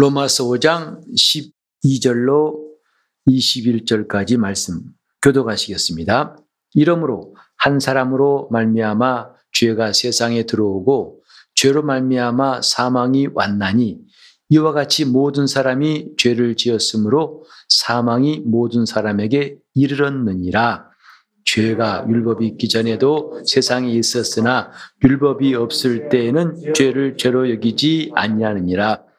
로마서 5장 12절로 21절까지 말씀 교도가시겠습니다. 이러므로 한 사람으로 말미암아 죄가 세상에 들어오고 죄로 말미암아 사망이 왔나니 이와 같이 모든 사람이 죄를 지었으므로 사망이 모든 사람에게 이르렀느니라. 죄가 율법이 있기 전에도 세상에 있었으나 율법이 없을 때에는 죄를 죄로 여기지 아니하느니라.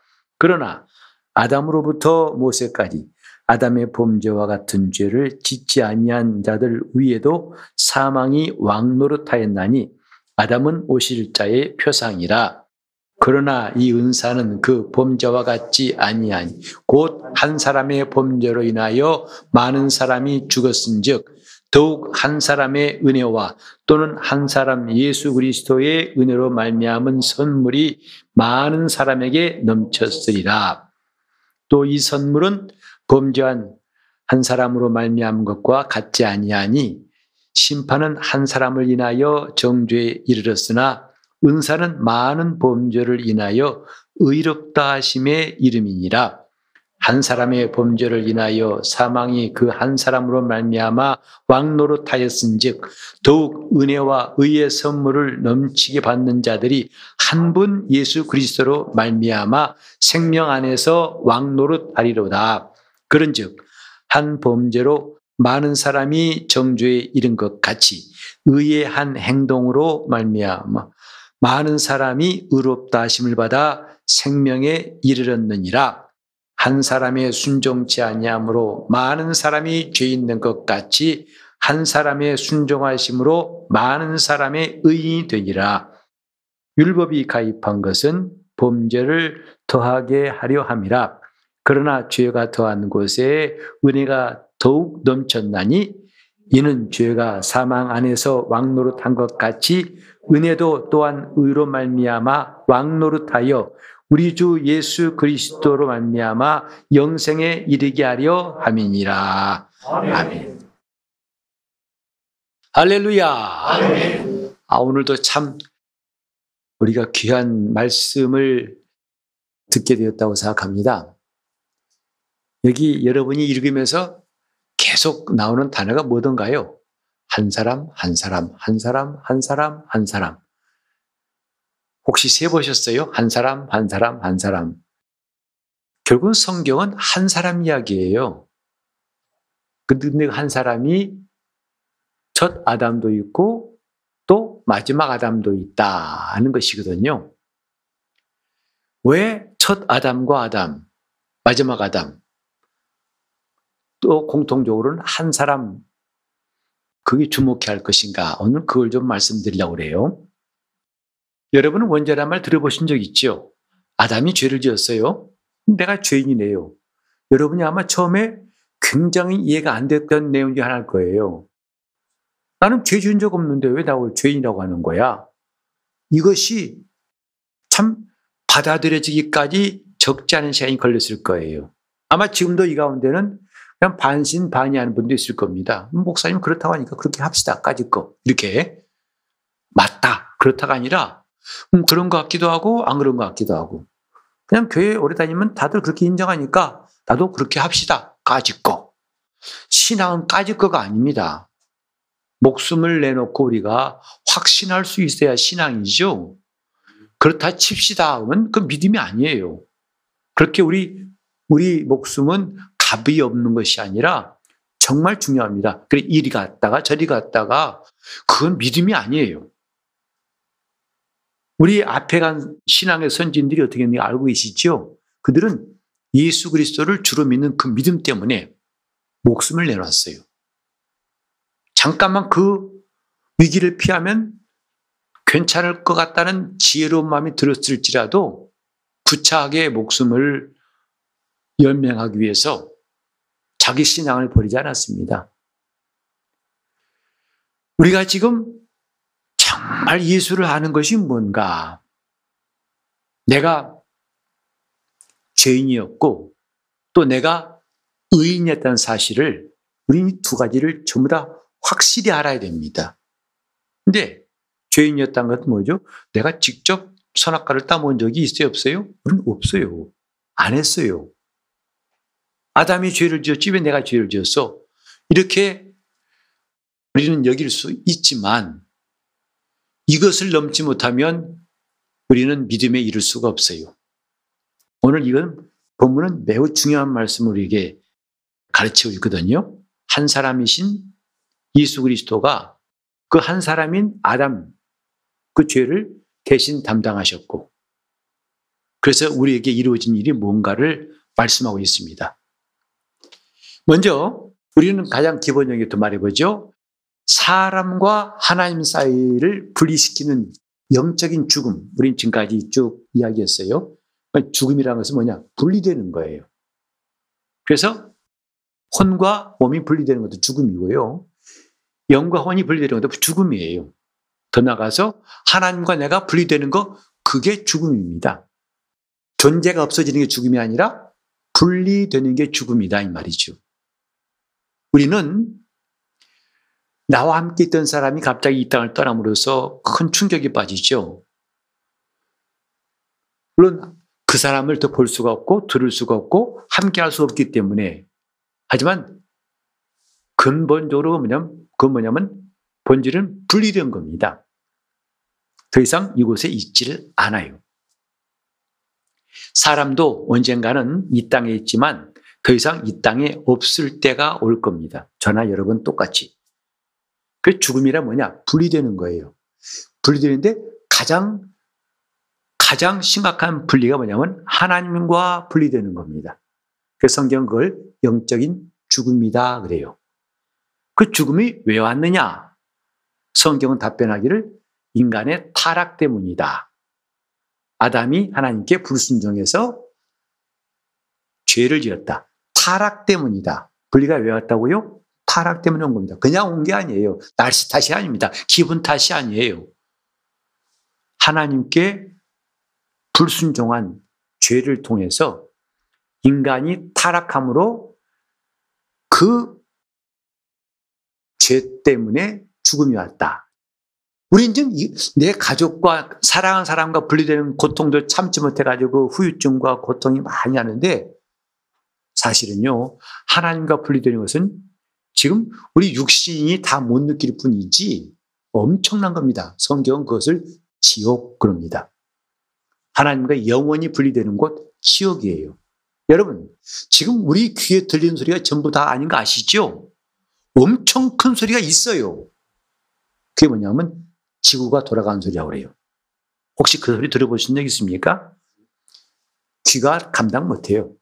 그러나 아담으로부터 모세까지 아담의 범죄와 같은 죄를 짓지 아니한 자들 위에도 사망이 왕노릇하였나니 아담은 오실 자의 표상이라. 그러나 이 은사는 그 범죄와 같지 아니하니 곧 한 사람의 범죄로 인하여 많은 사람이 죽었은즉 더욱 한 사람의 은혜와 또는 한 사람 예수 그리스도의 은혜로 말미암은 선물이 많은 사람에게 넘쳤으리라. 또 이 선물은 범죄한 한 사람으로 말미암은 것과 같지 아니하니 심판은 한 사람을 인하여 정죄에 이르렀으나 은사는 많은 범죄를 인하여 의롭다 하심의 이름이니라. 한 사람의 범죄를 인하여 사망이 그 한 사람으로 말미암아 왕노릇하였은즉 더욱 은혜와 의의 선물을 넘치게 받는 자들이 한 분 예수 그리스도로 말미암아 생명 안에서 왕노릇하리로다. 그런즉 한 범죄로 많은 사람이 정죄에 이른 것 같이 의의 한 행동으로 말미암아 많은 사람이 의롭다 하심을 받아 생명에 이르렀느니라. 한 사람의 순종치 아니함으로 많은 사람이 죄 있는 것 같이 한 사람의 순종하심으로 많은 사람의 의인이 되니라. 율법이 가입한 것은 범죄를 더하게 하려 함이라. 그러나 죄가 더한 곳에 은혜가 더욱 넘쳤나니 이는 죄가 사망 안에서 왕노릇한 것 같이 은혜도 또한 의로 말미암아 왕노릇하여 우리 주 예수 그리스도로 말미암아 영생에 이르게 하려 함이니라. 아멘. 할렐루야. 아멘. 아 오늘도 참 우리가 귀한 말씀을 듣게 되었다고 생각합니다. 여기 여러분이 읽으면서 계속 나오는 단어가 뭐던가요? 한 사람, 한 사람, 한 사람, 한 사람, 한 사람. 혹시 세보셨어요? 한 사람, 한 사람, 한 사람. 결국은 성경은 한 사람 이야기예요. 근데 한 사람이 첫 아담도 있고 또 마지막 아담도 있다 하는 것이거든요. 왜 첫 아담과 아담, 마지막 아담, 또 공통적으로는 한 사람, 그게 주목해야 할 것인가? 오늘 그걸 좀 말씀드리려고 그래요. 여러분은 원죄란 말 들어보신 적 있죠? 아담이 죄를 지었어요. 내가 죄인이네요. 여러분이 아마 처음에 굉장히 이해가 안 됐던 내용 중 하나일 거예요. 나는 죄 지은 적 없는데 왜 나를 죄인이라고 하는 거야? 이것이 참 받아들여지기까지 적지 않은 시간이 걸렸을 거예요. 아마 지금도 이 가운데는 그냥 반신반의하는 분도 있을 겁니다. 목사님 그렇다고 하니까 그렇게 합시다. 까짓 거. 이렇게. 맞다. 그렇다가 아니라 음, 그런 것 같기도 하고 안 그런 것 같기도 하고. 그냥 교회 오래 다니면 다들 그렇게 인정하니까 나도 그렇게 합시다. 까짓 거. 신앙은 까짓 거가 아닙니다. 목숨을 내놓고 우리가 확신할 수 있어야 신앙이죠. 그렇다 칩시다 하면 그 믿음이 아니에요. 그렇게 우리 우리 목숨은 값이 없는 것이 아니라 정말 중요합니다. 그래 이리 갔다가 저리 갔다가 그건 믿음이 아니에요. 우리 앞에 간 신앙의 선진들이 어떻게 했는지 알고 계시죠? 그들은 예수 그리스도를 주로 믿는 그 믿음 때문에 목숨을 내놨어요. 잠깐만 그 위기를 피하면 괜찮을 것 같다는 지혜로운 마음이 들었을지라도 구차하게 목숨을 연명하기 위해서 자기 신앙을 버리지 않았습니다. 우리가 지금 정말 예수를 아는 것이 뭔가? 내가 죄인이었고 또 내가 의인이었다는 사실을 우리는 두 가지를 전부 다 확실히 알아야 됩니다. 근데 죄인이었다는 것은 뭐죠? 내가 직접 선악과를 따먹은 적이 있어요? 없어요? 우리는 없어요. 안 했어요. 아담이 죄를 지었지 왜 내가 죄를 지었어? 이렇게 우리는 여길 수 있지만 이것을 넘지 못하면 우리는 믿음에 이를 수가 없어요. 오늘 이건 본문은 매우 중요한 말씀을 우리에게 가르치고 있거든요. 한 사람이신 예수 그리스도가 그 한 사람인 아담 그 죄를 대신 담당하셨고 그래서 우리에게 이루어진 일이 뭔가를 말씀하고 있습니다. 먼저 우리는 가장 기본적인 것 말해보죠. 사람과 하나님 사이를 분리시키는 영적인 죽음. 우린 지금까지 쭉 이야기했어요. 죽음이라는 것은 뭐냐? 분리되는 거예요. 그래서 혼과 몸이 분리되는 것도 죽음이고요. 영과 혼이 분리되는 것도 죽음이에요. 더 나가서 하나님과 내가 분리되는 거 그게 죽음입니다. 존재가 없어지는 게 죽음이 아니라 분리되는 게 죽음이다 이 말이죠. 우리는 나와 함께 있던 사람이 갑자기 이 땅을 떠남으로써 큰 충격이 빠지죠. 물론 그 사람을 더 볼 수가 없고 들을 수가 없고 함께 할 수 없기 때문에 하지만 근본적으로 뭐냐면 그 뭐냐면 본질은 분리된 겁니다. 더 이상 이곳에 있지를 않아요. 사람도 언젠가는 이 땅에 있지만 더 이상 이 땅에 없을 때가 올 겁니다. 저나 여러분 똑같이. 그 죽음이란 뭐냐? 분리되는 거예요. 분리되는데 가장 가장 심각한 분리가 뭐냐면 하나님과 분리되는 겁니다. 그 성경 그걸 영적인 죽음이다 그래요. 그 죽음이 왜 왔느냐? 성경은 답변하기를 인간의 타락 때문이다. 아담이 하나님께 불순종해서 죄를 지었다. 타락 때문이다. 분리가 왜 왔다고요? 타락 때문에 온 겁니다. 그냥 온 게 아니에요. 날씨 탓이 아닙니다. 기분 탓이 아니에요. 하나님께 불순종한 죄를 통해서 인간이 타락함으로 그 죄 때문에 죽음이 왔다. 우리는 지금 내 가족과 사랑하는 사람과 분리되는 고통들 참지 못해가지고 후유증과 고통이 많이 하는데 사실은요, 하나님과 분리되는 것은 지금 우리 육신이 다 못 느낄 뿐이지 엄청난 겁니다. 성경은 그것을 지옥 그럽니다. 하나님과 영원히 분리되는 곳 지옥이에요. 여러분, 지금 우리 귀에 들리는 소리가 전부 다 아닌 거 아시죠? 엄청 큰 소리가 있어요. 그게 뭐냐면 지구가 돌아가는 소리라고 그래요. 혹시 그 소리 들어보신 적 있습니까? 귀가 감당 못해요.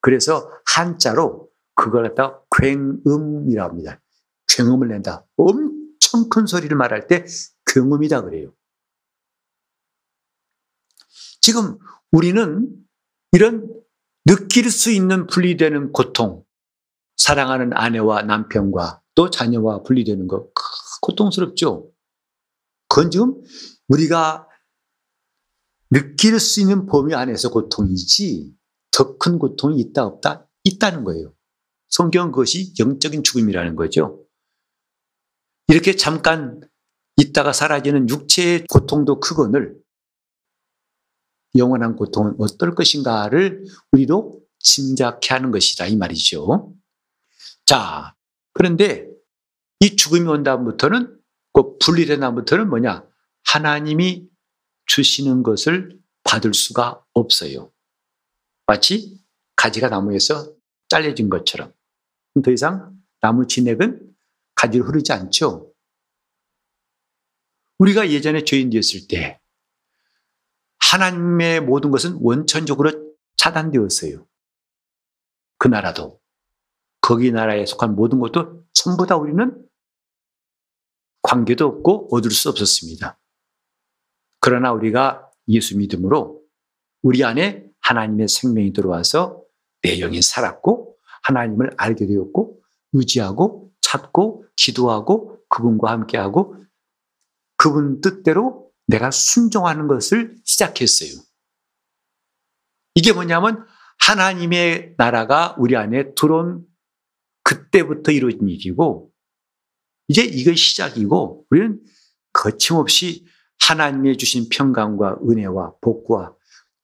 그래서 한자로 그걸 갖다가 굉음이라고 합니다. 굉음을 낸다. 엄청 큰 소리를 말할 때 굉음이다 그래요. 지금 우리는 이런 느낄 수 있는 분리되는 고통, 사랑하는 아내와 남편과 또 자녀와 분리되는 거 고통스럽죠. 그건 지금 우리가 느낄 수 있는 범위 안에서 고통이지 더 큰 고통이 있다 없다 있다는 거예요. 성경 그것이 영적인 죽음이라는 거죠. 이렇게 잠깐 있다가 사라지는 육체의 고통도 크거늘 영원한 고통은 어떨 것인가를 우리도 짐작해 하는 것이다 이 말이죠. 자, 그런데 이 죽음이 온 다음부터는 그 분리된 다음부터는 뭐냐? 하나님이 주시는 것을 받을 수가 없어요. 마치 가지가 나무에서 잘려진 것처럼. 더 이상 나무 진액은 가지로 흐르지 않죠. 우리가 예전에 죄인 되었을 때 하나님의 모든 것은 원천적으로 차단되었어요. 그 나라도 거기 나라에 속한 모든 것도 전부 다 우리는 관계도 없고 얻을 수 없었습니다. 그러나 우리가 예수 믿음으로 우리 안에 하나님의 생명이 들어와서 내 영이 살았고 하나님을 알게 되었고 의지하고 찾고 기도하고 그분과 함께하고 그분 뜻대로 내가 순종하는 것을 시작했어요. 이게 뭐냐면 하나님의 나라가 우리 안에 들어온 그때부터 이루어진 일이고 이제 이거 시작이고 우리는 거침없이 하나님의 주신 평강과 은혜와 복과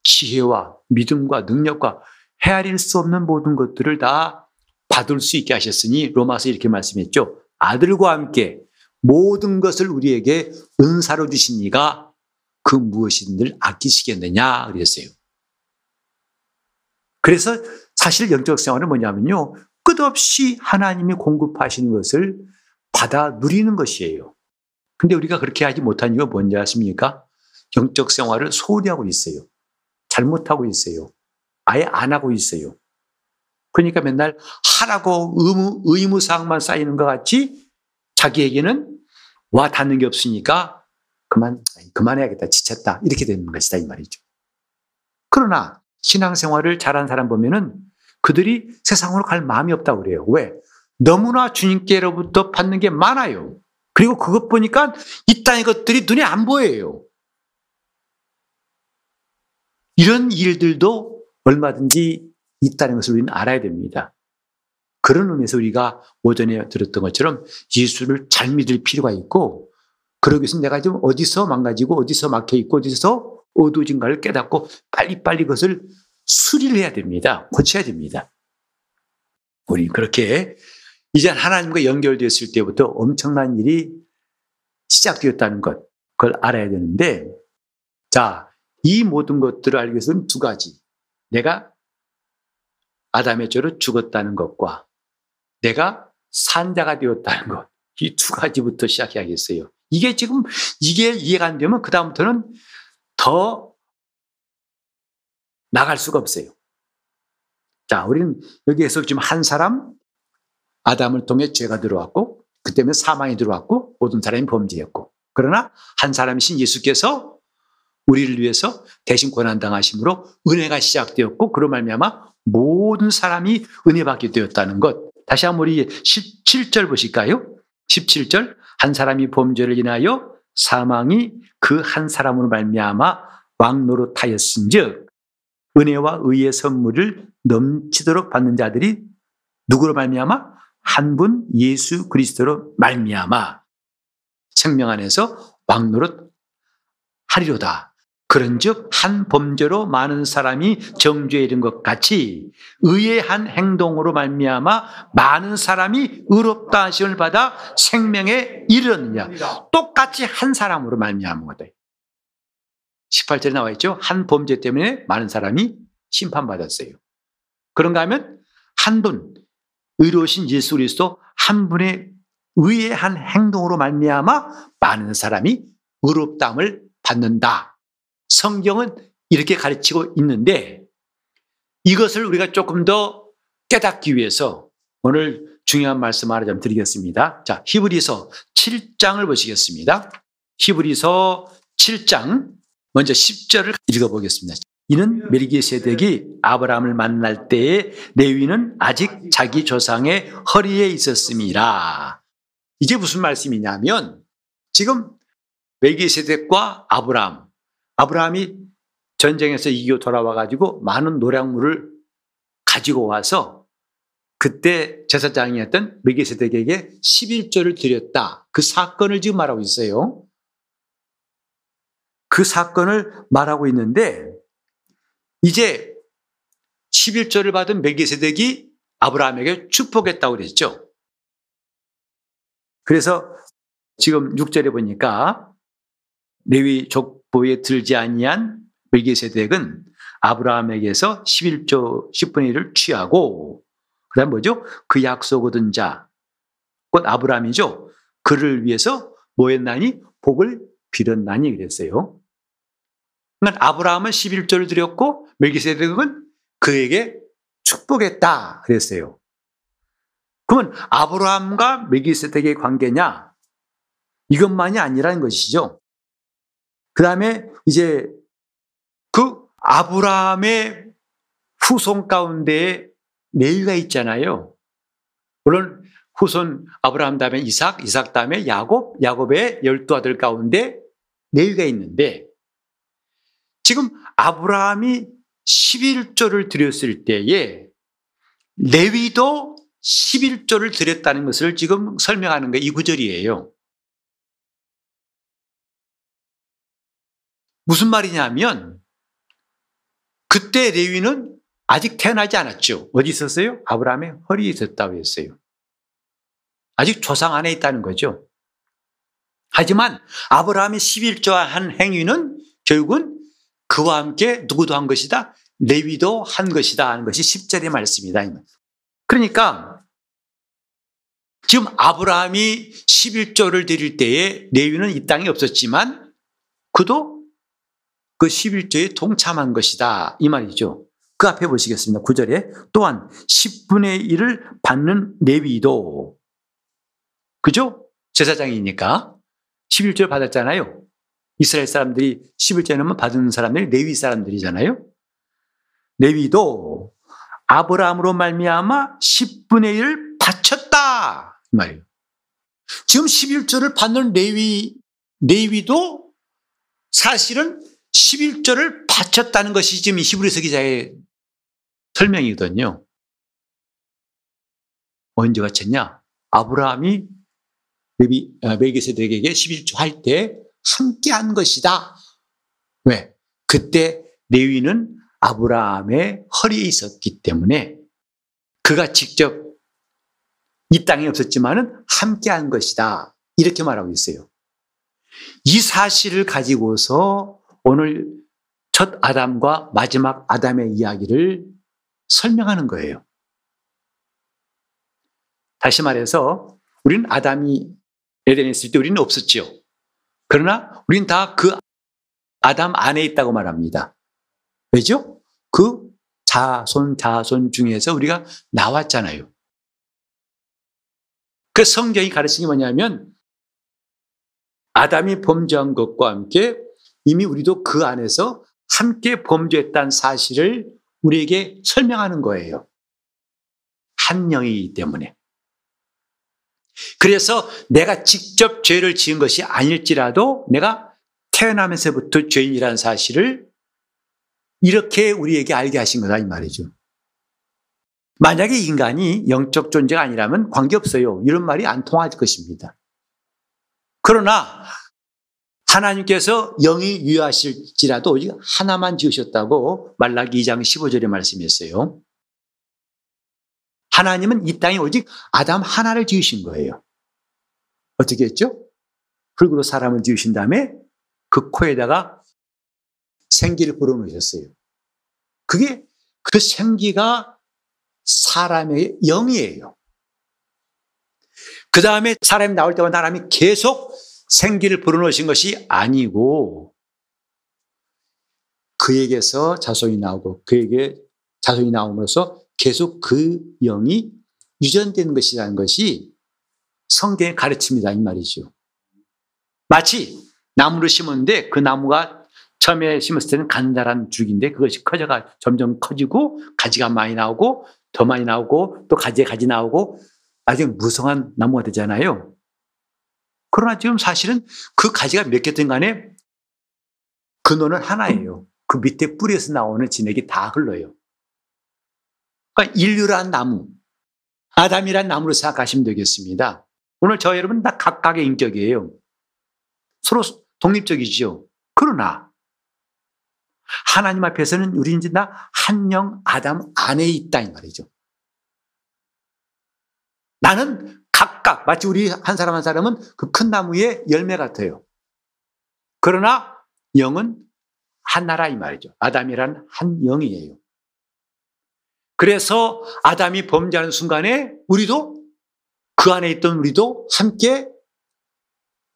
지혜와 믿음과 능력과 헤아릴 수 없는 모든 것들을 다 받을 수 있게 하셨으니 로마서 이렇게 말씀했죠. 아들과 함께 모든 것을 우리에게 은사로 주신 이가 그 무엇인들 아끼시겠느냐 그랬어요. 그래서 사실 영적 생활은 뭐냐면요. 끝없이 하나님이 공급하시는 것을 받아 누리는 것이에요. 근데 우리가 그렇게 하지 못한 이유가 뭔지 아십니까? 영적 생활을 소홀히 하고 있어요. 잘못하고 있어요. 아예 안 하고 있어요. 그러니까 맨날 하라고 의무, 의무사항만 쌓이는 것 같이 자기에게는 와 닿는 게 없으니까 그만, 그만해야겠다. 지쳤다. 이렇게 되는 것이다. 이 말이죠. 그러나 신앙생활을 잘한 사람 보면은 그들이 세상으로 갈 마음이 없다고 그래요. 왜? 너무나 주님께로부터 받는 게 많아요. 그리고 그것 보니까 이 땅의 것들이 눈에 안 보여요. 이런 일들도 얼마든지 있다는 것을 우리는 알아야 됩니다. 그런 의미에서 우리가 오전에 들었던 것처럼 예수를 잘 믿을 필요가 있고 그러기 위해서 내가 좀 어디서 망가지고 어디서 막혀 있고 어디서 어두워진가를 깨닫고 빨리빨리 그것을 수리를 해야 됩니다. 고쳐야 됩니다. 우리 그렇게 이제 하나님과 연결됐을 때부터 엄청난 일이 시작되었다는 것, 그걸 알아야 되는데, 자, 이 모든 것들을 알기 위해서는 두 가지. 내가 아담의 죄로 죽었다는 것과 내가 산자가 되었다는 것. 이 두 가지부터 시작해야겠어요. 이게 지금, 이게 이해가 안 되면 그다음부터는 더 나갈 수가 없어요. 자, 우리는 여기에서 지금 한 사람, 아담을 통해 죄가 들어왔고, 그 때문에 사망이 들어왔고, 모든 사람이 범죄였고, 그러나 한 사람이신 예수께서 우리를 위해서 대신 고난당하심으로 은혜가 시작되었고, 그로 말미암아 모든 사람이 은혜 받게 되었다는 것. 다시 한번 우리 17절 보실까요? 17절 한 사람이 범죄를 인하여 사망이 그 한 사람으로 말미암아 왕노릇하였은즉 은혜와 의의 선물을 넘치도록 받는 자들이 누구로 말미암아 한 분 예수 그리스도로 말미암아 생명 안에서 왕노릇 하리로다. 그런즉 한 범죄로 많은 사람이 정죄에 이른 것 같이 의의 한 행동으로 말미암아 많은 사람이 의롭다 하심을 받아 생명에 이르느냐 똑같이 한 사람으로 말미암은 거다. 18절에 나와 있죠. 한 범죄 때문에 많은 사람이 심판받았어요. 그런가 하면 한 분, 의로우신 예수 그리스도 한 분의 의의 한 행동으로 말미암아 많은 사람이 의롭담을 받는다. 성경은 이렇게 가르치고 있는데 이것을 우리가 조금 더 깨닫기 위해서 오늘 중요한 말씀 하나 좀 드리겠습니다. 자, 히브리서 7장을 보시겠습니다. 히브리서 7장 먼저 10절을 읽어보겠습니다. 이는 멜기세덱이 아브라함을 만날 때에 레위는 아직 자기 조상의 허리에 있었습니다. 이게 무슨 말씀이냐면 지금 멜기세덱과 아브라함, 아브라함이 전쟁에서 이겨 돌아와 가지고 많은 노량물을 가지고 와서 그때 제사장이었던 멜기세덱에게 11조를 드렸다. 그 사건을 지금 말하고 있어요. 그 사건을 말하고 있는데 이제 11조를 받은 멜기세덱이 아브라함에게 축복했다고 그랬죠. 그래서 지금 6절에 보니까 레위 족 보에 들지 아니한 멜기세덱은 아브라함에게서 11조 10분의 1을 취하고 그다음 뭐죠? 그 약속 얻은 자, 곧 아브라함이죠. 그를 위해서 뭐 했나니? 복을 빌었나니 그랬어요. 그러니까 아브라함은 11조를 드렸고 멜기세덱은 그에게 축복했다 그랬어요. 그러면 아브라함과 멜기세덱의 관계냐? 이것만이 아니라는 것이죠. 그 다음에 이제 그 아브라함의 후손 가운데에 레위가 있잖아요. 물론 후손 아브라함 다음에 이삭, 이삭 다음에 야곱, 야곱의 열두 아들 가운데 레위가 있는데 지금 아브라함이 11조를 드렸을 때에 레위도 11조를 드렸다는 것을 지금 설명하는 게 이 구절이에요. 무슨 말이냐면 그때 레위는 아직 태어나지 않았죠. 어디 있었어요? 아브라함의 허리에 있었다고 했어요. 아직 조상 안에 있다는 거죠. 하지만 아브라함이 11조 한 행위는 결국은 그와 함께 누구도 한 것이다? 레위도 한 것이다 하는 것이 10절의 말씀이다. 그러니까 지금 아브라함이 11조를 드릴 때에 레위는 이 땅에 없었지만 그도 그 11조에 동참한 것이다. 이 말이죠. 그 앞에 보시겠습니다. 9절에 또한 10분의 1을 받는 레위도 그죠? 제사장이니까 11조를 받았잖아요. 이스라엘 사람들이 11조는 받은 사람들이 레위 사람들이잖아요. 레위도 아브라함으로 말미암아 10분의 1을 바쳤다. 이 말이에요. 지금 11조를 받는 레위 레위도 사실은 11조를 바쳤다는 것이 지금 히브리서 기자의 설명이거든요. 언제 바쳤냐? 아브라함이 레비, 아, 멜기세덱에게 11조 할 때 함께 한 것이다. 왜? 그때 레위는 아브라함의 허리에 있었기 때문에 그가 직접 이 땅에 없었지만은 함께 한 것이다. 이렇게 말하고 있어요. 이 사실을 가지고서 오늘 첫 아담과 마지막 아담의 이야기를 설명하는 거예요. 다시 말해서 우리는 아담이 에덴에 있을 때 우리는 없었지요. 그러나 우리는 다 그 아담 안에 있다고 말합니다. 왜죠? 그 자손 자손 중에서 우리가 나왔잖아요. 그 성경이 가르치는 게 뭐냐면 아담이 범죄한 것과 함께 이미 우리도 그 안에서 함께 범죄했다는 사실을 우리에게 설명하는 거예요. 한 영이기 때문에. 그래서 내가 직접 죄를 지은 것이 아닐지라도 내가 태어나면서부터 죄인이라는 사실을 이렇게 우리에게 알게 하신 거다 이 말이죠. 만약에 인간이 영적 존재가 아니라면 관계없어요. 이런 말이 안 통할 것입니다. 그러나 하나님께서 영이 유하실지라도 하나만 지으셨다고 말라기 2장 15절에 말씀했어요. 하나님은 이 땅에 오직 아담 하나를 지으신 거예요. 어떻게 했죠? 흙으로 사람을 지으신 다음에 그 코에다가 생기를 불어넣으셨어요. 그게 그 생기가 사람의 영이에요. 그 다음에 사람이 나올 때마다 사람이 계속 생기를 불어넣으신 것이 아니고 그에게서 자손이 나오고 그에게 자손이 나옴으로써 계속 그 영이 유전되는 것이라는 것이 성경의 가르침이다 이 말이죠. 마치 나무를 심었는데 그 나무가 처음에 심었을 때는 간단한 줄기인데 그것이 커져가 점점 커지고 가지가 많이 나오고 더 많이 나오고 또 가지에 가지 나오고 아주 무성한 나무가 되잖아요. 그러나 지금 사실은 그 가지가 몇 개든 간에 근원은 하나예요. 그 밑에 뿌리에서 나오는 진액이 다 흘러요. 그러니까 인류란 나무, 아담이란 나무로 생각하시면 되겠습니다. 오늘 저 여러분 다 각각의 인격이에요. 서로 독립적이죠. 그러나 하나님 앞에서는 우리 이제 다 한영 아담 안에 있다 이 말이죠. 나는 각각 마치 우리 한 사람 한 사람은 그 큰 나무의 열매 같아요. 그러나 영은 하나라 이 말이죠. 아담이란 한 영이에요. 그래서 아담이 범죄하는 순간에 우리도 그 안에 있던 우리도 함께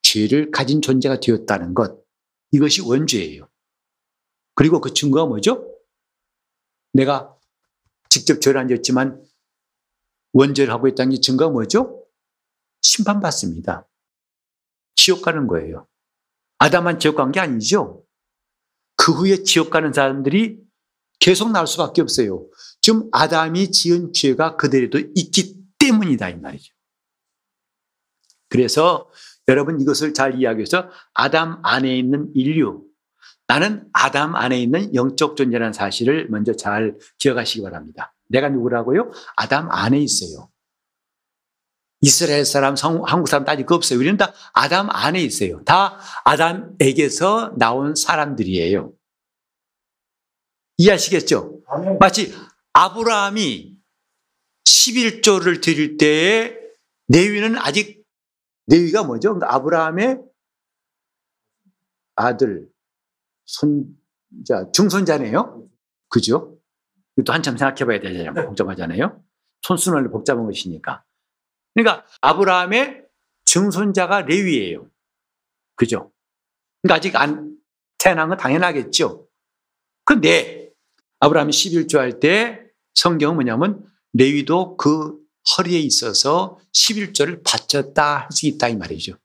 죄를 가진 존재가 되었다는 것. 이것이 원죄예요. 그리고 그 증거가 뭐죠? 내가 직접 죄를 안 졌지만 원죄를 하고 있다는 게 증거가 뭐죠? 심판받습니다. 지옥 가는 거예요. 아담만 지옥 간 게 아니죠. 그 후에 지옥 가는 사람들이 계속 나올 수밖에 없어요. 지금 아담이 지은 죄가 그들에도 있기 때문이다 이 말이죠. 그래서 여러분 이것을 잘 이해하기 위해서 아담 안에 있는 인류, 나는 아담 안에 있는 영적 존재라는 사실을 먼저 잘 기억하시기 바랍니다. 내가 누구라고요? 아담 안에 있어요. 이스라엘 사람, 한국 사람 따질 거 없어요. 우리는 다 아담 안에 있어요. 다 아담에게서 나온 사람들이에요. 이해하시겠죠? 마치 아브라함이 11조를 드릴 때에 레위는 아직 레위가 뭐죠? 그러니까 아브라함의 아들, 손자, 중손자네요. 그죠? 또 한참 생각해 봐야 되잖아요. 복잡하잖아요. 손순환을 복잡한 것이니까. 그러니까 아브라함의 증손자가 레위예요. 그죠? 그러니까 아직 안 태어난 건 당연하겠죠. 근데 아브라함이 11조 할 때 성경은 뭐냐면 레위도 그 허리에 있어서 11조를 바쳤다 할 수 있다 이 말이죠.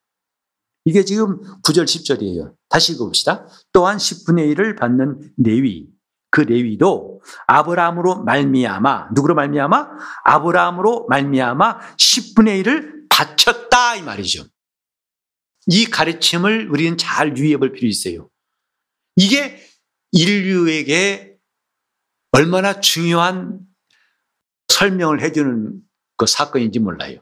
이게 지금 9절 10절이에요. 다시 읽어봅시다. 또한 10분의 1을 받는 레위 그 레위도 아브라함으로 말미암아 누구로 말미암아 아브라함으로 말미암아 10분의 1을 바쳤다 이 말이죠. 이 가르침을 우리는 잘 유의해 볼 필요 있어요. 이게 인류에게 얼마나 중요한 설명을 해주는 그 사건인지 몰라요.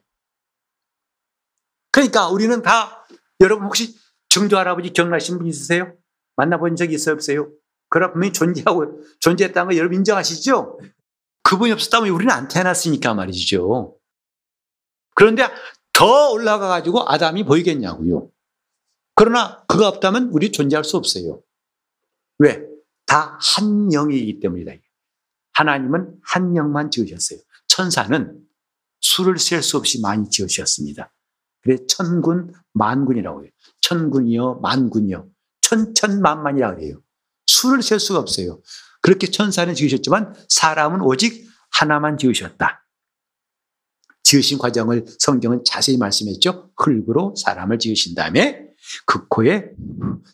그러니까 우리는 다 여러분 혹시 정조 할아버지 기억나시는 분 있으세요? 만나본 적 있어요 없어요? 그런 분이 존재하고 존재했다는 거 여러분 인정하시죠? 그분이 없었다면 우리는 안 태어났으니까 말이죠. 그런데 더 올라가 가지고 아담이 보이겠냐고요. 그러나 그가 없다면 우리 존재할 수 없어요. 왜? 다 한 영이기 때문이다. 하나님은 한 영만 지으셨어요. 천사는 수를 셀 수 없이 많이 지으셨습니다. 그래 천군 만군이라고 해요. 천군이요 만군이요 천천만만이라고 해요. 수를 셀 수가 없어요. 그렇게 천사는 지으셨지만 사람은 오직 하나만 지으셨다. 지으신 과정을 성경은 자세히 말씀했죠. 흙으로 사람을 지으신 다음에 그 코에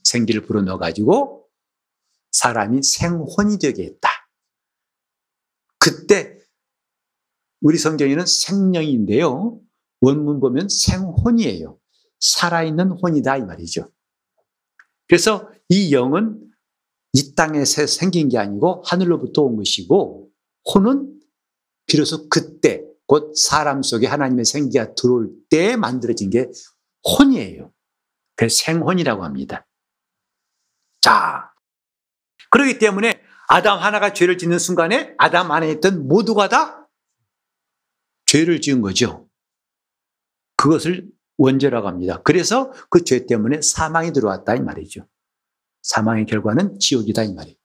생기를 불어넣어 가지고 사람이 생혼이 되게 했다. 그때 우리 성경에는 생명인데요. 원문 보면 생혼이에요. 살아있는 혼이다 이 말이죠. 그래서 이 영은 이 땅에서 생긴 게 아니고 하늘로부터 온 것이고 혼은 비로소 그때 곧 사람 속에 하나님의 생기가 들어올 때 만들어진 게 혼이에요. 그래서 생혼이라고 합니다. 자, 그렇기 때문에 아담 하나가 죄를 짓는 순간에 아담 안에 있던 모두가 다 죄를 지은 거죠. 그것을 원죄라고 합니다. 그래서 그 죄 때문에 사망이 들어왔다 이 말이죠. 사망의 결과는 지옥이다 이 말이에요.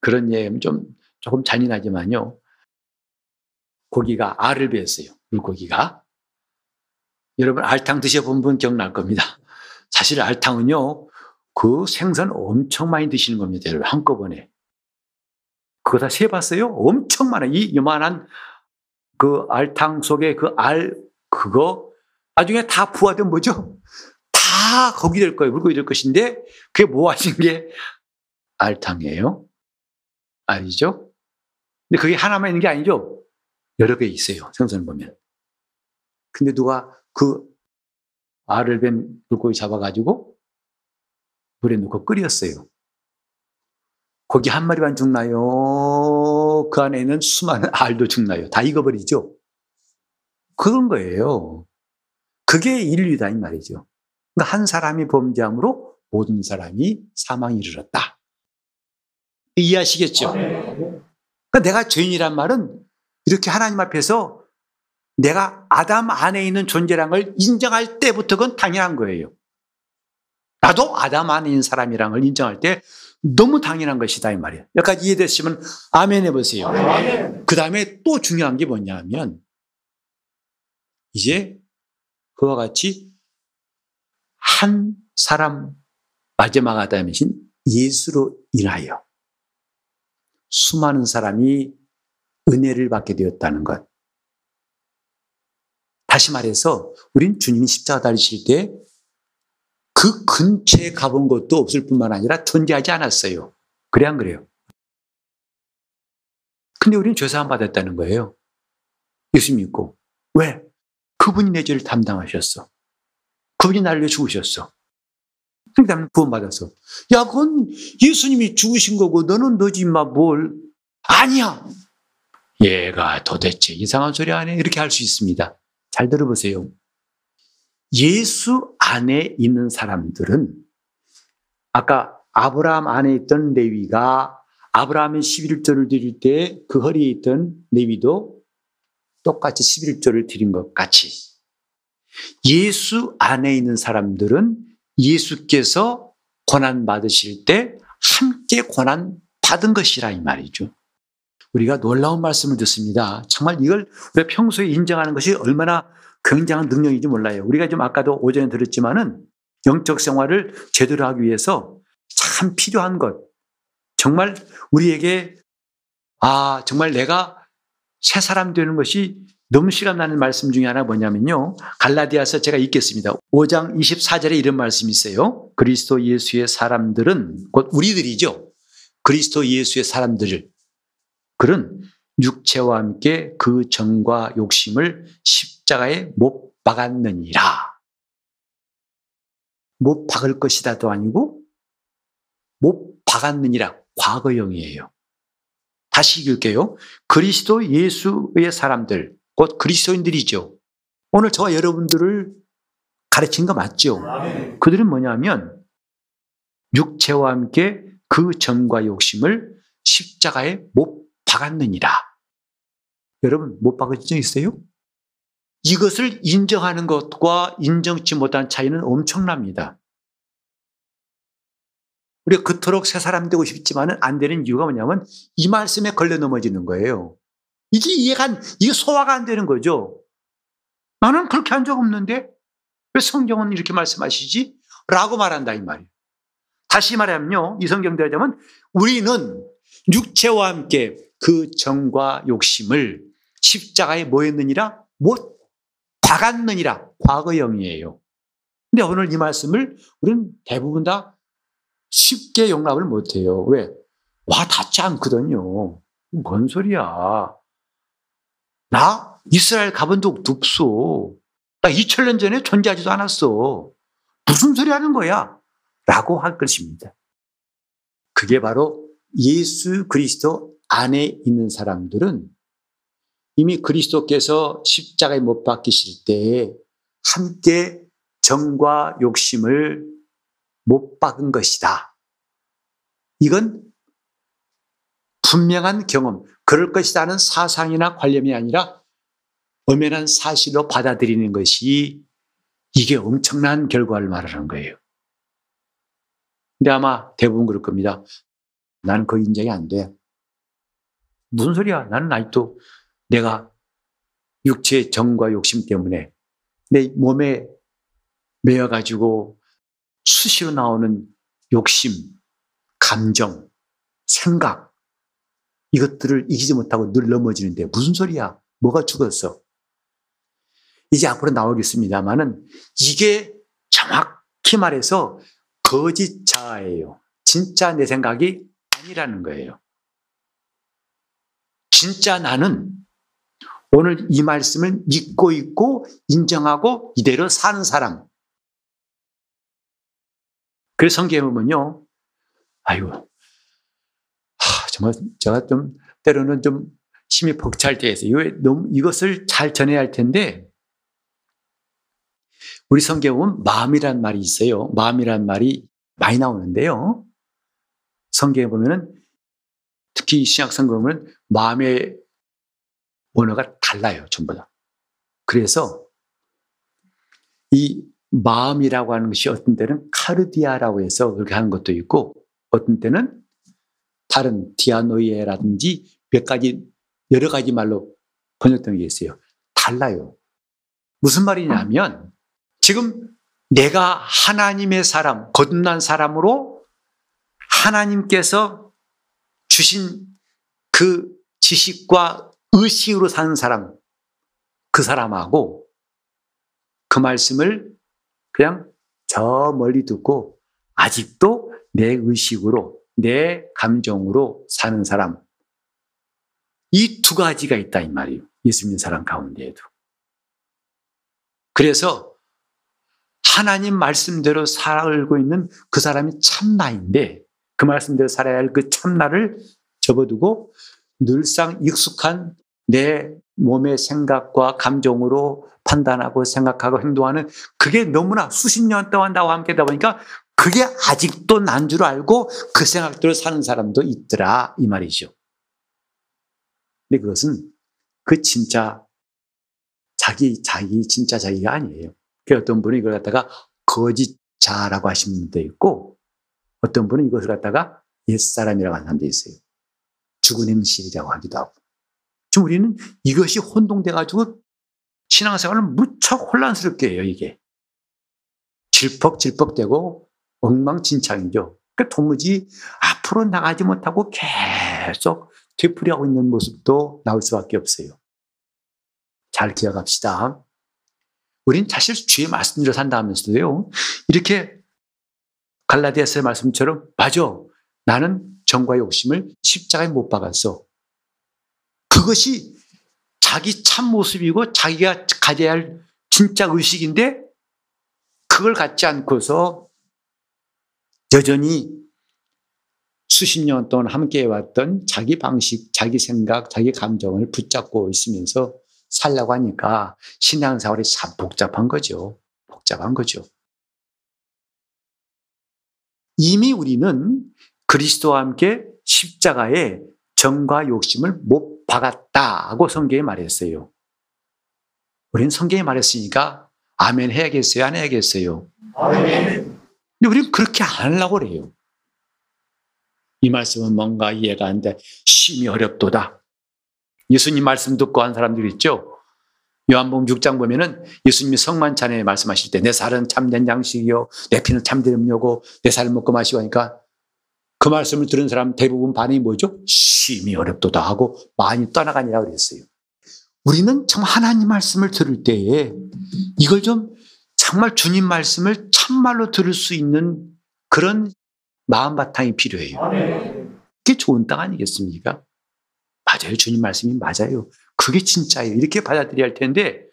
그런 얘기는 좀 조금 잔인하지만요. 고기가 알을 배웠어요. 물고기가. 여러분 알탕 드셔본 분 기억날 겁니다. 사실 알탕은요. 그 생선 엄청 많이 드시는 겁니다. 여러분 한꺼번에. 그거 다 세봤어요? 엄청 많아. 이 요만한 그 알탕 속에 그 알, 그거 나중에 다 부화된 뭐죠? 다 거기 될 거예요. 물고기 될 것인데 그게 뭐 하신 게 알탕이에요. 알이죠? 근데 그게 하나만 있는 게 아니죠. 여러 개 있어요. 생선을 보면. 근데 누가 그 알을 뱀 물고기 잡아가지고 물에 넣고 끓였어요. 고기 한 마리만 죽나요? 그 안에 있는 수많은 알도 죽나요? 다 익어버리죠? 그런 거예요. 그게 인류다, 이 말이죠. 그러니까 한 사람이 범죄함으로 모든 사람이 사망에 이르렀다. 이해하시겠죠? 그러니까 내가 죄인이란 말은 이렇게 하나님 앞에서 내가 아담 안에 있는 존재란 걸 인정할 때부터 그건 당연한 거예요. 나도 아담 안에 있는 사람이란 걸 인정할 때 너무 당연한 것이다 이 말이에요. 여기까지 이해됐으면 아멘 해보세요. 그 다음에 또 중요한 게 뭐냐면 이제 그와 같이 한 사람 마지막 아담이신 예수로 인하여 수많은 사람이 은혜를 받게 되었다는 것. 다시 말해서 우린 주님이 십자가 달리실 때 그 근처에 가본 것도 없을 뿐만 아니라 존재하지 않았어요. 그래 안 그래요? 근데 우리는 죄사함 받았다는 거예요. 예수 믿고. 왜? 그분이 내 죄를 담당하셨어. 그분이 위해 죽으셨어. 그러니까 구원받았어. 야, 그건 예수님이 죽으신 거고 너는 너지 마 뭘. 아니야. 얘가 도대체 이상한 소리 하네. 이렇게 할 수 있습니다. 잘 들어보세요. 예수 안에 있는 사람들은 아까 아브라함 안에 있던 레위가 아브라함이 11조를 드릴 때 그 허리에 있던 레위도 똑같이 11조를 드린 것 같이 예수 안에 있는 사람들은 예수께서 고난 받으실 때 함께 고난 받은 것이라 이 말이죠. 우리가 놀라운 말씀을 듣습니다. 정말 이걸 우리가 평소에 인정하는 것이 얼마나 굉장한 능력인지 몰라요. 우리가 좀 아까도 오전에 들었지만은 영적 생활을 제대로 하기 위해서 참 필요한 것. 정말 우리에게 아, 정말 내가 새 사람 되는 것이 너무 실감나는 말씀 중에 하나 뭐냐면요. 갈라디아서 제가 읽겠습니다. 5장 24절에 이런 말씀이 있어요. 그리스도 예수의 사람들은 곧 우리들이죠. 그리스도 예수의 사람들을 그런 육체와 함께 그 정과 욕심을 십자가에 못 박았느니라. 못 박을 것이다도 아니고 못 박았느니라 과거형이에요. 다시 읽을게요. 그리스도 예수의 사람들, 곧 그리스도인들이죠. 오늘 저와 여러분들을 가르친 거 맞죠? 그들은 뭐냐면 육체와 함께 그 정과 욕심을 십자가에 못 박았느니라. 여러분 못 박으신 적 있어요? 이것을 인정하는 것과 인정치 못한 차이는 엄청납니다. 우리가 그토록 새 사람 되고 싶지만 안 되는 이유가 뭐냐면 이 말씀에 걸려 넘어지는 거예요. 이게 이해가 안, 이게 소화가 안 되는 거죠. 나는 그렇게 한 적 없는데 왜 성경은 이렇게 말씀하시지? 라고 말한다 이 말이에요. 다시 말하면요. 이 성경대로 하자면 우리는 육체와 함께 그 정과 욕심을 십자가에 뭐 했느니라? 못 박았느니라. 과거형이에요. 근데 오늘 이 말씀을 우리는 대부분 다 쉽게 용납을 못해요. 왜? 와 닿지 않거든요. 뭔 소리야. 나 이스라엘 가본 적도 없어. 나 2000년 전에 존재하지도 않았어. 무슨 소리 하는 거야? 라고 할 것입니다. 그게 바로 예수 그리스도 안에 있는 사람들은 이미 그리스도께서 십자가에 못 박히실 때에 함께 정과 욕심을 못 박은 것이다. 이건 분명한 경험, 그럴 것이라는 사상이나 관념이 아니라 엄연한 사실로 받아들이는 것이 이게 엄청난 결과를 말하는 거예요. 근데 아마 대부분 그럴 겁니다. 나는 그 인정이 안 돼. 무슨 소리야? 나는 아직도 내가 육체의 정과 욕심 때문에 내 몸에 매여가지고 수시로 나오는 욕심, 감정, 생각, 이것들을 이기지 못하고 늘 넘어지는데 무슨 소리야? 뭐가 죽었어? 이제 앞으로 나오겠습니다만은 이게 정확히 말해서 거짓 자아예요. 진짜 내 생각이 아니라는 거예요. 진짜 나는 오늘 이 말씀을 믿고 있고 인정하고 이대로 사는 사람. 그래서 성경에 보면요. 아이고, 하, 정말 제가 좀 때로는 좀 힘이 벅찰 때에서 너무 이것을 잘 전해야 할 텐데 우리 보면 마음이란 말이 있어요. 마음이란 말이 많이 나오는데요. 성경에 보면은 특히 신약 성경은 마음의 원어가 달라요, 전부 다. 그래서 이 마음이라고 하는 것이 어떤 때는 카르디아라고 해서 그렇게 하는 것도 있고 어떤 때는 다른 디아노이에라든지 몇 가지 여러 가지 말로 번역된 게 있어요. 달라요. 무슨 말이냐면 지금 내가 하나님의 사람, 거듭난 사람으로 하나님께서 주신 그 지식과 의식으로 사는 사람, 그 사람하고 그 말씀을 그냥 저 멀리 듣고 아직도 내 의식으로, 내 감정으로 사는 사람. 이 두 가지가 있다, 이 말이에요. 예수 믿는 사람 가운데에도. 그래서 하나님 말씀대로 살고 있는 그 사람이 참나인데 그 말씀대로 살아야 할 그 참나를 접어두고 늘상 익숙한 내 몸의 생각과 감정으로 판단하고 생각하고 행동하는 그게 너무나 수십 년 동안 나와 함께 다 보니까 그게 아직도 난 줄 알고 그 생각대로 사는 사람도 있더라 이 말이죠. 근데 그것은 그 진짜 자기 자기 진짜 자기가 아니에요. 그 어떤 분은 이걸 갖다가 거짓자라고 하시는 분도 있고 어떤 분은 이것을 갖다가 옛사람이라고 하는 사람도 있어요. 죽은 행실이라고 하기도 하고. 지금 우리는 이것이 혼동돼가지고 신앙생활을 무척 혼란스럽게 해요, 이게. 질퍽질퍽되고 엉망진창이죠. 그러니까 도무지 앞으로 나가지 못하고 계속 되풀이하고 있는 모습도 나올 수밖에 없어요. 잘 기억합시다. 우린 사실 주의 말씀대로 산다면서도요. 이렇게 갈라디아서의 말씀처럼 맞아. 나는 정과 욕심을 십자가에 못 박았어. 그것이 자기 참 모습이고 자기가 가져야 할 진짜 의식인데 그걸 갖지 않고서 여전히 수십 년 동안 함께 해왔던 자기 방식, 자기 생각, 자기 감정을 붙잡고 있으면서 살라고 하니까 신앙생활이 참 복잡한 거죠. 복잡한 거죠. 이미 우리는 그리스도와 함께 십자가에 정과 욕심을 못 박았다고 성경에 말했어요. 우리는 성경에 말했으니까 아멘 해야겠어요? 안 해야겠어요? 아멘. 근데 우리는 그렇게 안 하려고 그래요. 이 말씀은 뭔가 이해가 안 돼. 심히 어렵도다. 예수님 말씀 듣고 한 사람들 있죠? 요한복음 6장 보면은 예수님이 성만찬에 말씀하실 때 내 살은 참된 양식이요 내 피는 참된 음료고 내 살을 먹고 마시고 하니까 그 말씀을 들은 사람 대부분 반응이 뭐죠? 심히 어렵도다 하고 많이 떠나가니라 그랬어요. 우리는 참 하나님 말씀을 들을 때에 이걸 좀 정말 주님 말씀을 참말로 들을 수 있는 그런 마음 바탕이 필요해요. 그게 좋은 땅 아니겠습니까? 맞아요. 주님 말씀이 맞아요. 그게 진짜예요. 이렇게 받아들여야 할 텐데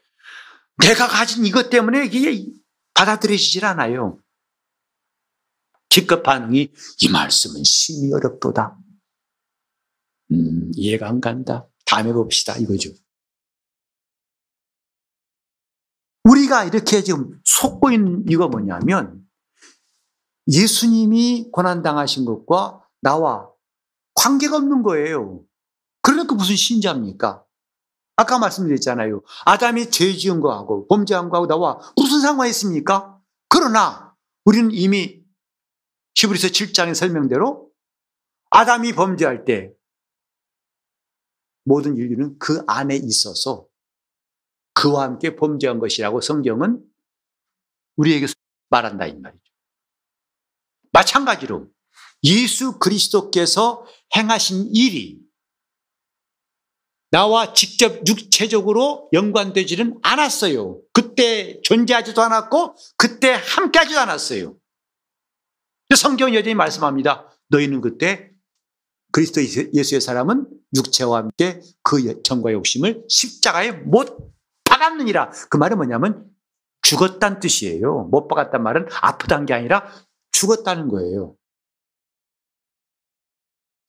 내가 가진 이것 때문에 이게 받아들여지질 않아요. 기껏 반응이 이 말씀은 심히 어렵도다. 음, 이해가 안 간다. 다음에 봅시다. 이거죠. 우리가 이렇게 지금 속고 있는 이유가 뭐냐면 예수님이 고난당하신 것과 나와 관계가 없는 거예요. 그러니까 무슨 신자입니까? 아까 말씀드렸잖아요. 아담이 죄 지은 거하고 범죄한 거하고 나와 무슨 상관이 있습니까? 그러나 우리는 이미 히브리서 7장의 설명대로 아담이 범죄할 때 모든 인류는 그 안에 있어서 그와 함께 범죄한 것이라고 성경은 우리에게 말한다 이 말이죠. 마찬가지로 예수 그리스도께서 행하신 일이 나와 직접 육체적으로 연관되지는 않았어요. 그때 존재하지도 않았고 그때 함께하지도 않았어요. 성경 여전히 말씀합니다. 너희는 그때 그리스도 예수의 사람은 육체와 함께 그 정과 욕심을 십자가에 못 박았느니라. 그 말은 뭐냐면 죽었다는 뜻이에요. 못 박았단 말은 아프다는 게 아니라 죽었다는 거예요.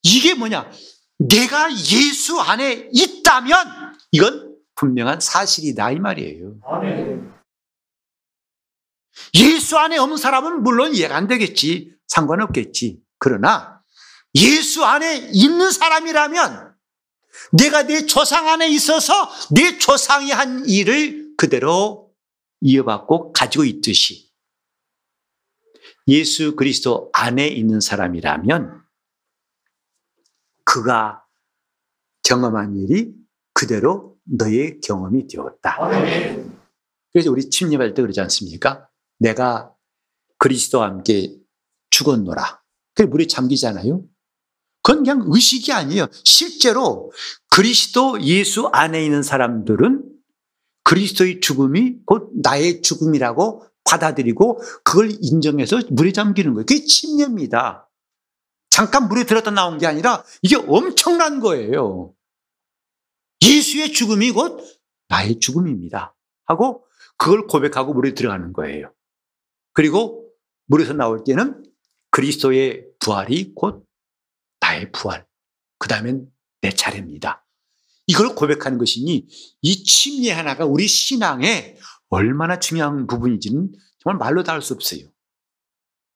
이게 뭐냐? 내가 예수 안에 있다면 이건 분명한 사실이다 이 말이에요. 예수 안에 없는 사람은 물론 이해가 안 되겠지. 상관없겠지. 그러나 예수 안에 있는 사람이라면 내가 내 조상 안에 있어서 내 조상이 한 일을 그대로 이어받고 가지고 있듯이 예수 그리스도 안에 있는 사람이라면 그가 경험한 일이 그대로 너의 경험이 되었다. 그래서 우리 침례할 때 그러지 않습니까? 내가 그리스도와 함께 죽었노라. 그 물에 잠기잖아요. 그건 그냥 의식이 아니에요. 실제로 그리스도 예수 안에 있는 사람들은 그리스도의 죽음이 곧 나의 죽음이라고 받아들이고 그걸 인정해서 물에 잠기는 거예요. 그게 침례입니다. 잠깐 물에 들었다 나온 게 아니라 이게 엄청난 거예요. 예수의 죽음이 곧 나의 죽음입니다. 하고 그걸 고백하고 물에 들어가는 거예요. 그리고 물에서 나올 때는 그리스도의 부활이 곧 나의 부활. 그 다음엔 내 차례입니다. 이걸 고백하는 것이니 이 침례 하나가 우리 신앙에 얼마나 중요한 부분인지는 정말 말로 다 할 수 없어요.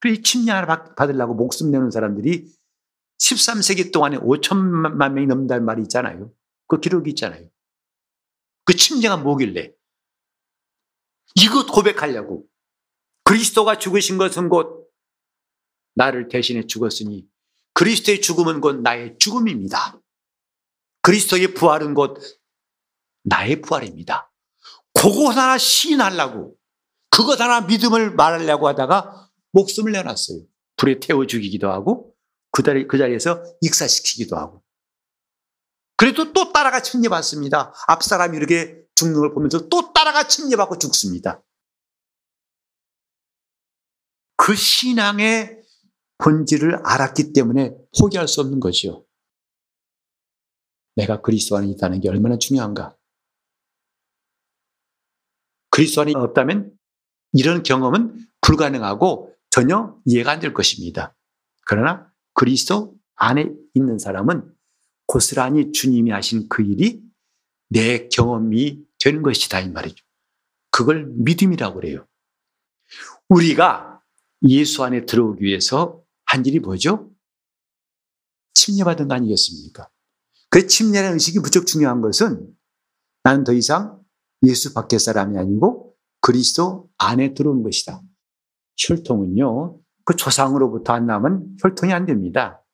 이 침례 하나 받으려고 목숨 내는 사람들이 13세기 동안에 5천만 명이 넘는다는 말이 있잖아요. 그 기록이 있잖아요. 그 침례가 뭐길래? 이것 고백하려고. 그리스도가 죽으신 것은 곧 나를 대신해 죽었으니 그리스도의 죽음은 곧 나의 죽음입니다. 그리스도의 부활은 곧 나의 부활입니다. 그것 하나 시인하려고 그것 하나 믿음을 말하려고 하다가 목숨을 내놨어요. 불에 태워 죽이기도 하고 그, 자리, 그 자리에서 익사시키기도 하고 그래도 또 따라가 침례받습니다. 앞사람이 이렇게 죽는 걸 보면서 또 따라가 침례받고 죽습니다. 그 신앙의 본질을 알았기 때문에 포기할 수 없는 거죠. 내가 그리스도 안에 있다는 게 얼마나 중요한가. 그리스도 안에 없다면 이런 경험은 불가능하고 전혀 이해가 안 될 것입니다. 그러나 그리스도 안에 있는 사람은 고스란히 주님이 하신 그 일이 내 경험이 되는 것이다 이 말이죠. 그걸 믿음이라고 그래요. 우리가 예수 안에 들어오기 위해서 한 일이 뭐죠? 침례받은 거 아니겠습니까? 그 침례라는 의식이 무척 중요한 것은 나는 더 이상 예수 밖의 사람이 아니고 그리스도 안에 들어온 것이다. 혈통은요, 그 조상으로부터 안 나면 혈통이 안 됩니다.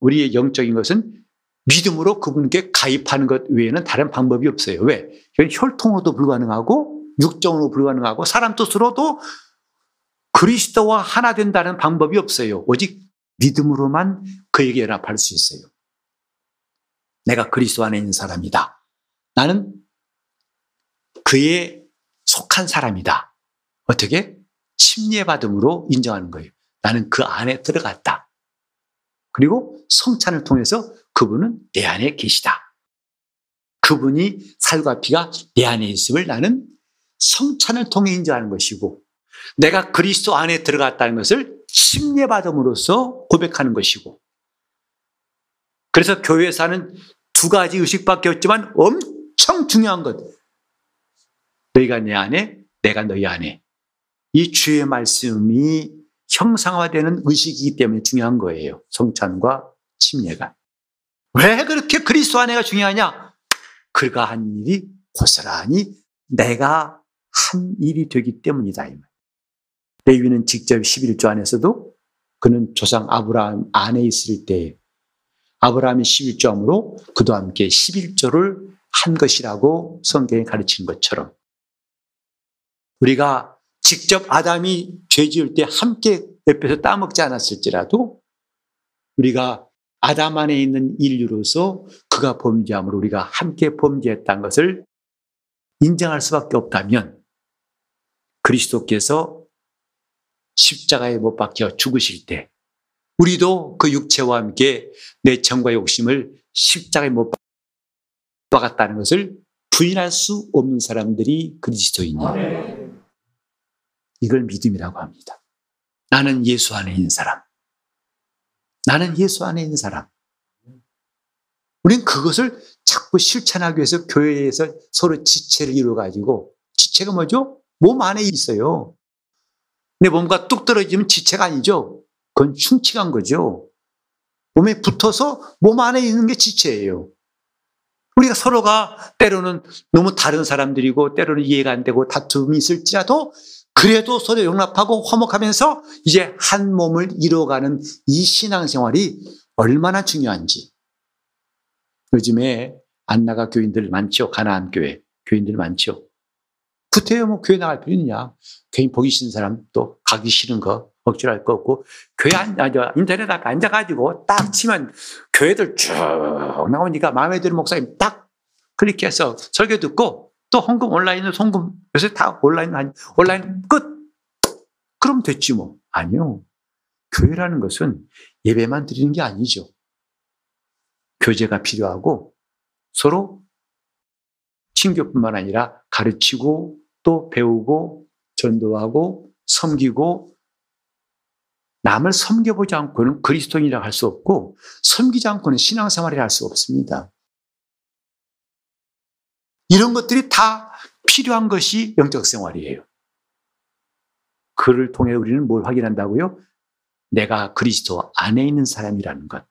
우리의 영적인 것은 믿음으로 그분께 가입하는 것 외에는 다른 방법이 없어요. 왜? 혈통으로도 불가능하고 육정으로 불가능하고 사람 뜻으로도 그리스도와 하나 된다는 방법이 없어요. 오직 믿음으로만 그에게 연합할 수 있어요. 내가 그리스도 안에 있는 사람이다. 나는 그에 속한 사람이다. 어떻게? 침례받음으로 인정하는 거예요. 나는 그 안에 들어갔다. 그리고 성찬을 통해서 그분은 내 안에 계시다. 그분이 살과 피가 내 안에 있음을 나는 성찬을 통해 인정하는 것이고 내가 그리스도 안에 들어갔다는 것을 침례받음으로써 고백하는 것이고 그래서 교회에서 하는 두 가지 의식밖에 없지만 엄청 중요한 것 너희가 내 안에 내가 너희 안에 이 주의 말씀이 형상화되는 의식이기 때문에 중요한 거예요. 성찬과 침례가. 왜 그렇게 그리스도 안에가 중요하냐? 그가 한 일이 고스란히 내가 한 일이 되기 때문이다. 레위는 직접 11조 안에서도 그는 조상 아브라함 안에 있을 때 아브라함이 11조함으로 그도 함께 11조를 한 것이라고 성경에 가르치는 것처럼 우리가 직접 아담이 죄 지을 때 함께 옆에서 따먹지 않았을지라도 우리가 아담 안에 있는 인류로서 그가 범죄함으로 우리가 함께 범죄했다는 것을 인정할 수밖에 없다면 그리스도께서 십자가에 못 박혀 죽으실 때 우리도 그 육체와 함께 내 정과 욕심을 십자가에 못 박았다는 것을 부인할 수 없는 사람들이 그리스도인입니다. 이걸 믿음이라고 합니다. 나는 예수 안에 있는 사람. 나는 예수 안에 있는 사람. 우리는 그것을 자꾸 실천하기 위해서 교회에서 서로 지체를 이루어가지고, 지체가 뭐죠? 몸 안에 있어요. 내 몸과 뚝 떨어지면 지체가 아니죠. 그건 충치간 거죠. 몸에 붙어서 몸 안에 있는 게 지체예요. 우리가 서로가 때로는 너무 다른 사람들이고 때로는 이해가 안 되고 다툼이 있을지라도 그래도 서로 용납하고 화목하면서 이제 한 몸을 이뤄가는 이 신앙생활이 얼마나 중요한지. 요즘에 안 나가 교인들 많죠. 가나안 교회 교인들 많죠. 구태여 뭐 교회 나갈 필요 있냐. 괜히 보기 싫은 사람 또 가기 싫은 거 억지로 할 거 없고 교회 앉아 인터넷 앞에 앉아가지고 딱 치면 교회들 쭉 나오니까 마음에 드는 목사님 딱 클릭해서 설교 듣고 또 헌금 온라인은 송금 요새 다 온라인 온라인 끝. 그럼 됐지 뭐. 아니요. 교회라는 것은 예배만 드리는 게 아니죠. 교제가 필요하고 서로 친교뿐만 아니라 가르치고 또 배우고 전도하고 섬기고 남을 섬겨보지 않고는 그리스도인이라 할 수 없고 섬기지 않고는 신앙생활이라 할 수 없습니다. 이런 것들이 다 필요한 것이 영적 생활이에요. 그를 통해 우리는 뭘 확인한다고요? 내가 그리스도 안에 있는 사람이라는 것.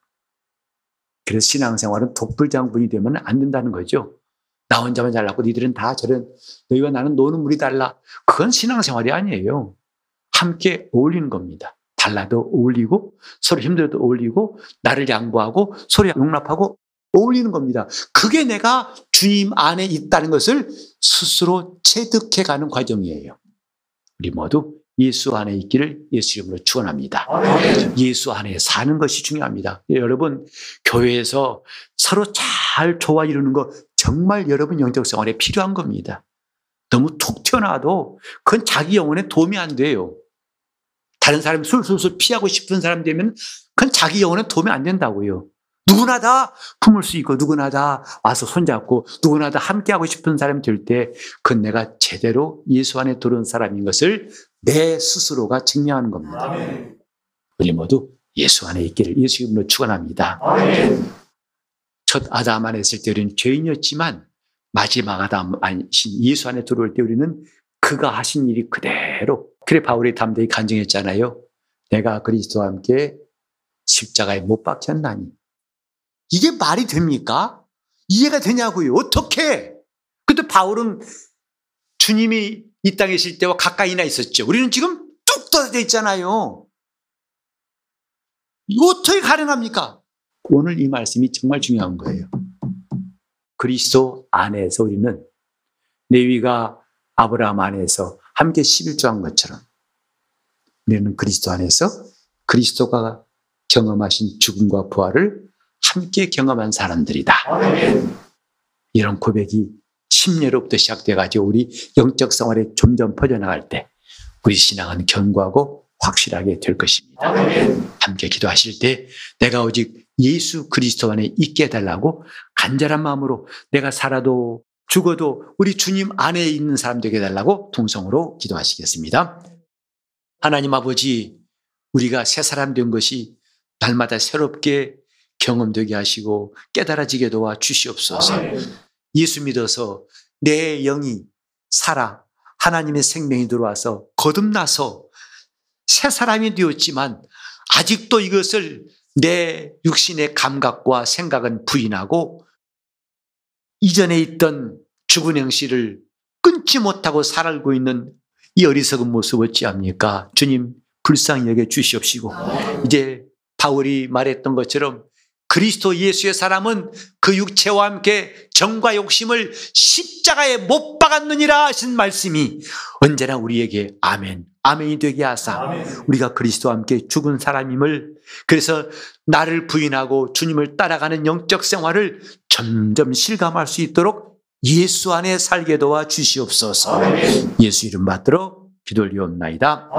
그래서 신앙생활은 독불장군이 되면 안 된다는 거죠. 나 혼자만 잘났고 니들은 다 저런 너희와 나는 노는 물이 달라. 그건 신앙생활이 아니에요. 함께 어울리는 겁니다. 달라도 어울리고 서로 힘들어도 어울리고 나를 양보하고 서로 용납하고 어울리는 겁니다. 그게 내가 주님 안에 있다는 것을 스스로 체득해가는 과정이에요. 우리 모두 예수 안에 있기를 예수 이름으로 축원합니다. 예수 안에 사는 것이 중요합니다. 여러분 교회에서 서로 잘 조화 이루는 거 정말 여러분 영적 생활에 필요한 겁니다. 너무 툭 튀어나와도 그건 자기 영혼에 도움이 안 돼요. 다른 사람 술술술 피하고 싶은 사람 되면 그건 자기 영혼에 도움이 안 된다고요. 누구나 다 품을 수 있고 누구나 다 와서 손잡고 누구나 다 함께하고 싶은 사람이 될 때 그건 내가 제대로 예수 안에 들어온 사람인 것을 내 스스로가 증명하는 겁니다. 아멘. 우리 모두 예수 안에 있기를 예수 이름으로 축원합니다. 첫 아담 안에 있을 때 우리는 죄인이었지만 마지막 아담이신 예수 안에 들어올 때 우리는 그가 하신 일이 그대로 그래 바울이 담대히 간증했잖아요. 내가 그리스도와 함께 십자가에 못 박혔나니 이게 말이 됩니까? 이해가 되냐고요. 어떻게? 근데 바울은 주님이 이 땅에 있을 때와 가까이나 있었죠. 우리는 지금 뚝 떨어져 있잖아요. 어떻게 가능합니까? 오늘 이 말씀이 정말 중요한 거예요. 그리스도 안에서 우리는 레위가 아브라함 안에서 함께 11조한 것처럼 우리는 그리스도 안에서 그리스도가 경험하신 죽음과 부활을 함께 경험한 사람들이다. 이런 고백이 침례로부터 시작돼가지고 우리 영적 생활에 점점 퍼져나갈 때 우리 신앙은 견고하고 확실하게 될 것입니다. 함께 기도하실 때 내가 오직 예수 그리스도 안에 있게 해달라고 간절한 마음으로 내가 살아도 죽어도 우리 주님 안에 있는 사람 되게 해달라고 통성으로 기도하시겠습니다. 하나님 아버지, 우리가 새 사람 된 것이 날마다 새롭게 경험되게 하시고 깨달아지게 도와 주시옵소서. 예수 믿어서 내 영이 살아 하나님의 생명이 들어와서 거듭나서 새 사람이 되었지만 아직도 이것을 내 육신의 감각과 생각은 부인하고 이전에 있던 죽은 형씨를 끊지 못하고 살고 있는 이 어리석은 모습 어찌합니까? 주님 불쌍히 여겨 주시옵시고 이제 바울이 말했던 것처럼 그리스도 예수의 사람은 그 육체와 함께 정과 욕심을 십자가에 못 박았느니라 하신 말씀이 언제나 우리에게 아멘, 아멘이 되게 하사. 우리가 그리스도와 함께 죽은 사람임을 그래서 나를 부인하고 주님을 따라가는 영적 생활을 점점 실감할 수 있도록 예수 안에 살게 도와 주시옵소서. 예수 이름 받들어 기도 올리옵나이다.